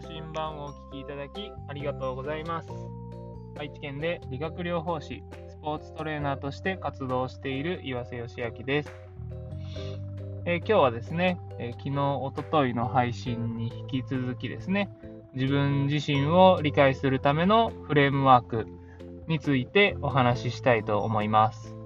羅針盤をお聞きいただきありがとうございます。愛知県で理学療法士、スポーツトレーナーとして活動している岩瀬義明です。えー、今日はですね、えー、昨日、おとといの配信に引き続きですね、自分自身を理解するためのフレームワークについてお話ししたいと思います。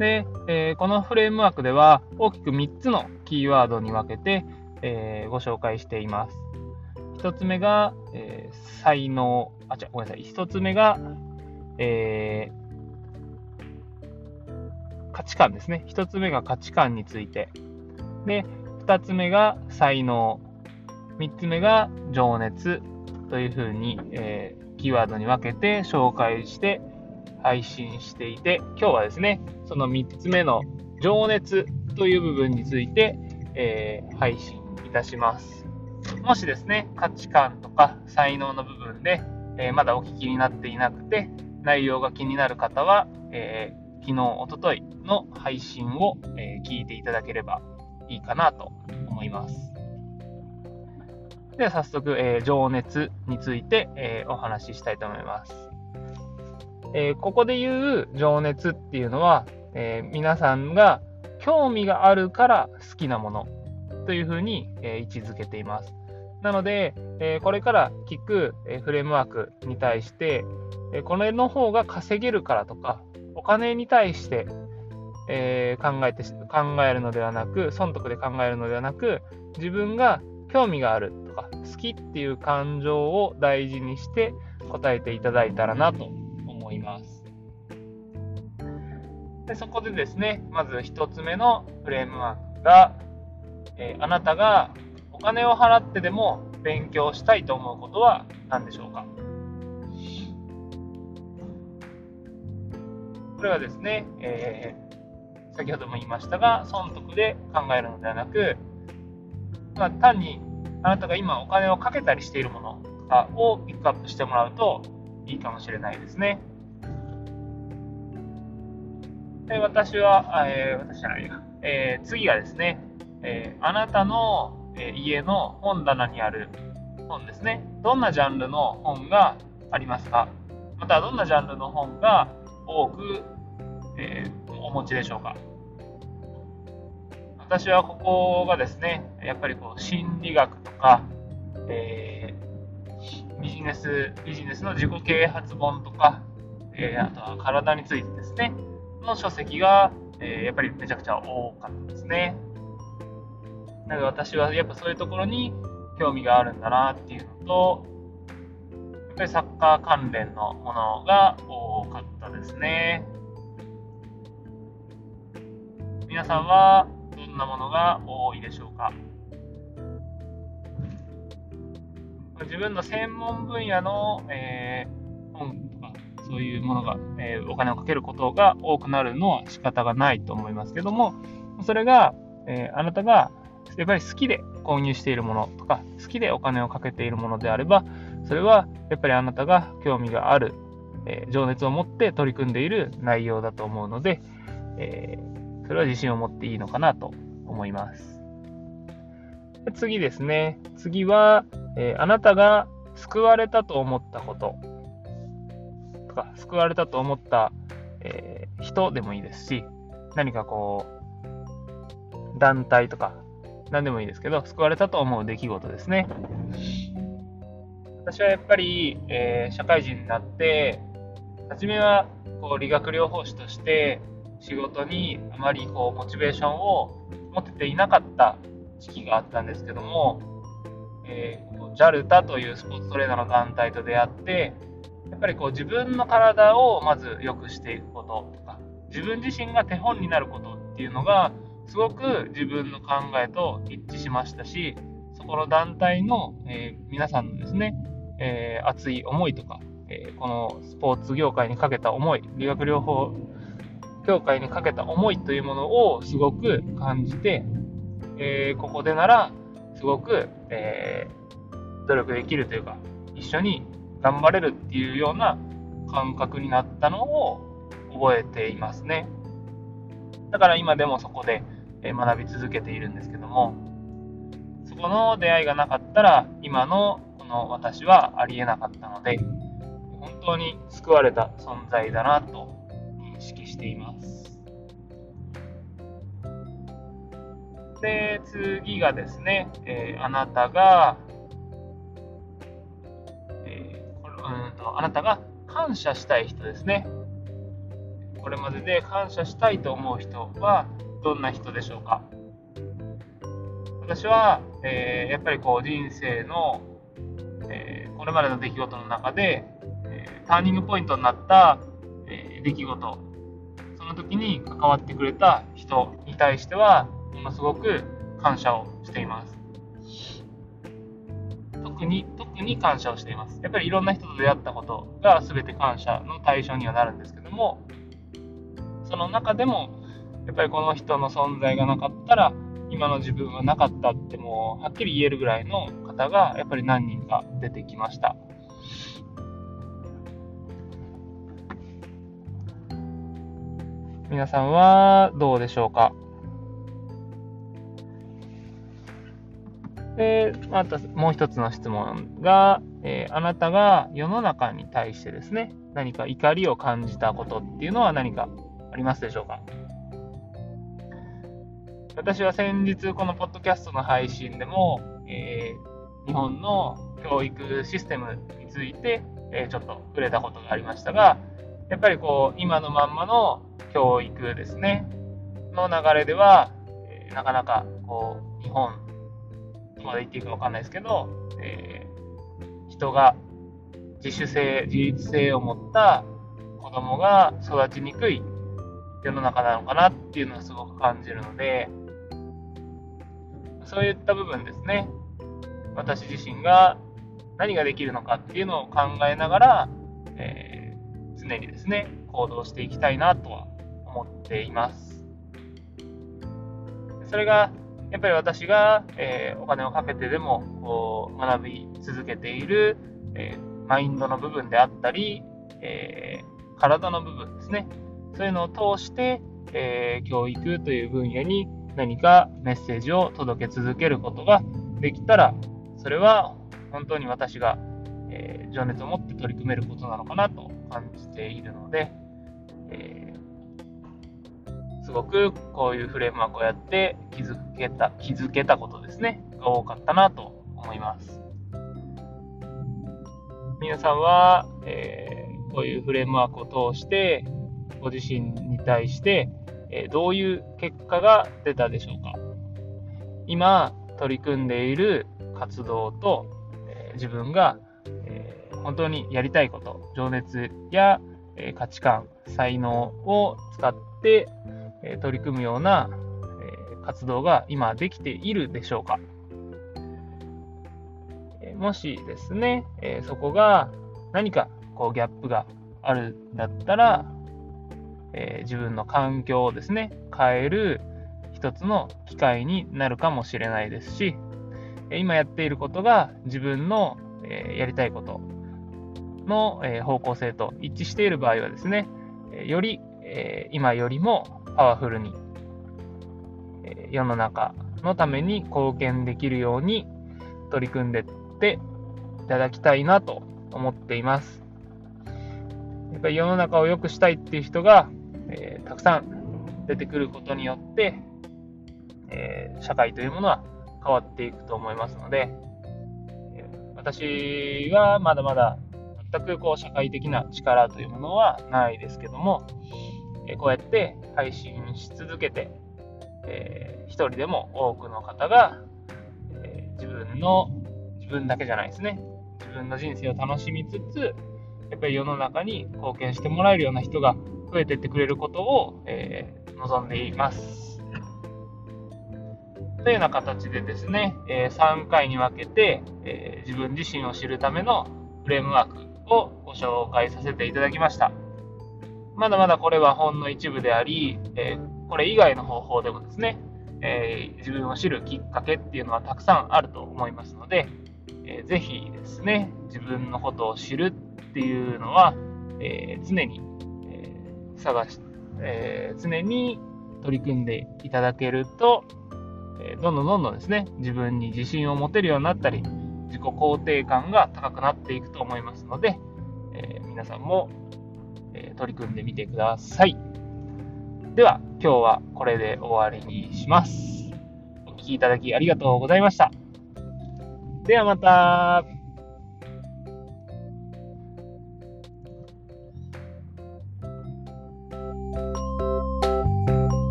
で、えー、このフレームワークでは大きく3つのキーワードに分けて、えー、ご紹介しています。1つ目が、えー、才能、あ、違う、ごめんなさい。1つ目が、えー、価値観ですね。1つ目が価値観について。で、2つ目が才能。3つ目が情熱というふうに、えー、キーワードに分けて紹介して配信していて、今日はですね、その3つ目の情熱という部分について、えー、配信いたします。もしですね、価値観とか才能の部分で、えー、まだお聞きになっていなくて、内容が気になる方は、えー、昨日、おとといの配信を、えー、聞いていただければいいかなと思います。では早速、えー、情熱について、えお話ししたいと思います。えここで言う情熱っていうのは、え皆さんが興味があるから好きなものというふうに、え位置づけています。なので、えこれから聞く、えフレームワークに対して、えこれの方が稼げるからとか、お金に対して、え考えて考えるのではなく、損得で考えるのではなく、自分が興味があるとか、好きっていう感情を大事にして答えていただいたらなと思います。でそこでですね、まず1つ目のフレームワークが、えー、あなたがお金を払ってでも勉強したいと思うことは何でしょうか？これはですね、えー、先ほども言いましたが、損得で考えるのではなく、まあ、単にあなたが今お金をかけたりしているものをピックアップしてもらうといいかもしれないですね。で私は、えー、私じゃないや、えー、次がですね、えー、あなたの、え家の本棚にある本ですね。どんなジャンルの本がありますか？またどんなジャンルの本が多く、えお持ちでしょうか？私はここがですね、やっぱりこう心理学とか、えー、ビジネス、ビジネスの自己啓発本とか、えー、あとは体についてですね、の書籍が、え、やっぱりめちゃくちゃ多かったですね。なので私はやっぱそういうところに興味があるんだなっていうのと、やっぱりサッカー関連のものが多かったですね。皆さんはどんなものが多いでしょうか？自分の専門分野の、えー、本とかそういうものが、えー、お金をかけることが多くなるのは仕方がないと思いますけどもそれが、えー、あなたがやっぱり好きで購入しているものとか、好きでお金をかけているものであれば、それはやっぱりあなたが興味がある、えー、情熱を持って取り組んでいる内容だと思うので、えー、それは自信を持っていいのかなと思います。次ですね。次は、えー、あなたが救われたと思ったこととか、救われたと思った、えー、人でもいいですし、何かこう、団体とか何でもいいですけど、救われたと思う出来事ですね。私はやっぱり、えー、社会人になって、初めはこう理学療法士として仕事にあまりこうモチベーションを持てていなかった時期があったんですけども、えー、JALTA というスポーツトレーナーの団体と出会って、やっぱりこう自分の体をまず良くしていくこととか、自分自身が手本になることっていうのが、すごく自分の考えと一致しましたし、そこの団体の、えー、皆さんのですね、えー、熱い思いとか、えー、このスポーツ業界にかけた思い、理学療法協会にかけた思いというものをすごく感じて、えここでならすごく、え努力できるというか、一緒に頑張れるっていうような感覚になったのを覚えていますね。だから今でもそこで学び続けているんですけども、そこの出会いがなかったら、今のこの私はありえなかったので、本当に救われた存在だなと認識しています。で、次がですね、えー、あなたが、えー、うんと、あなたが感謝したい人ですね。これまでで感謝したいと思う人はどんな人でしょうか？私は、えー、やっぱりこう人生の、えー、これまでの出来事の中で、えー、ターニングポイントになった、え出来事その時に関わってくれた人に対してはものすごく感謝をしています。特に、特に感謝をしています。やっぱりいろんな人と出会ったことが全て感謝の対象にはなるんですけども、その中でも、やっぱりこの人の存在がなかったら、今の自分はなかったってもうはっきり言えるぐらいの方がやっぱり何人か出てきました。皆さんはどうでしょうか？で、またもう一つの質問が、えー、あなたが世の中に対してですね、何か怒りを感じたことっていうのは何かありますでしょうか？私は先日このポッドキャストの配信でも、えー、日本の教育システムについて、えー、ちょっと触れたことがありましたが、やっぱりこう今のまんまの教育ですね、の流れでは、えー、なかなかこう日本まで言っていいか分かんないですけど、えー、人が自主性、自立性を持った子供が育ちにくい世の中なのかなっていうのはすごく感じるので、そういった部分ですね、私自身が何ができるのかっていうのを考えながら、えー、常にですね、行動していきたいなとは思っています。それがやっぱり私が、えー、お金をかけてでもこう学び続けている、えー、マインドの部分であったり、えー、体の部分ですね。そういうのを通して、え教育という分野に何かメッセージを届け続けることができたら、それは本当に私が、え情熱を持って取り組めることなのかなと感じているので、えすごくこういうフレームワークをやって気づけた、気づけたことですね、が多かったなと思います。皆さんは、えー、こういうフレームワークを通して、ご自身に対して、え、どういう結果が出たでしょうか今、取り組んでいる活動と、え、自分が、え本当にやりたいこと、情熱や、え価値観、才能を使って、え取り組むような、え活動が今できているでしょうか。えもしですね、えそこが何かこうギャップがあるんだったら、え自分の環境をですね、変える一つの機会になるかもしれないですし、今やっていることが自分の、えやりたいことの、え方向性と一致している場合はですね、より、え今よりもパワフルに、え世の中のために貢献できるように取り組んでっていただきたいなと思っています。やっぱり世の中を良くしたいっていう人が、えー、たくさん出てくることによって、えー、社会というものは変わっていくと思いますので、え私はまだまだ全くこう社会的な力というものはないですけども、えこうやって配信し続けて、えー、一人でも多くの方が、え、自分の、自分だけじゃないですね。自分の人生を楽しみつつ、やっぱり世の中に貢献してもらえるような人が増えてってくれることを、えー、望んでいます。というような形でですね、え3回に分けて、え自分自身を知るためのフレームワークをご紹介させていただきました。まだまだこれはほんの一部であり、え、これ以外の方法でもですね、え、自分を知るきっかけっていうのはたくさんあると思いますので、えー、ぜひですね、自分のことを知るっていうのは、えー、常に、探し、えー、常に取り組んでいただけると、えどんどんどんどんですね、自分に自信を持てるようになったり、自己肯定感が高くなっていくと思いますので、え皆さんも、え取り組んでみてください。では、今日はこれで終わりにします。お聴きいただきありがとうございました。ではまた。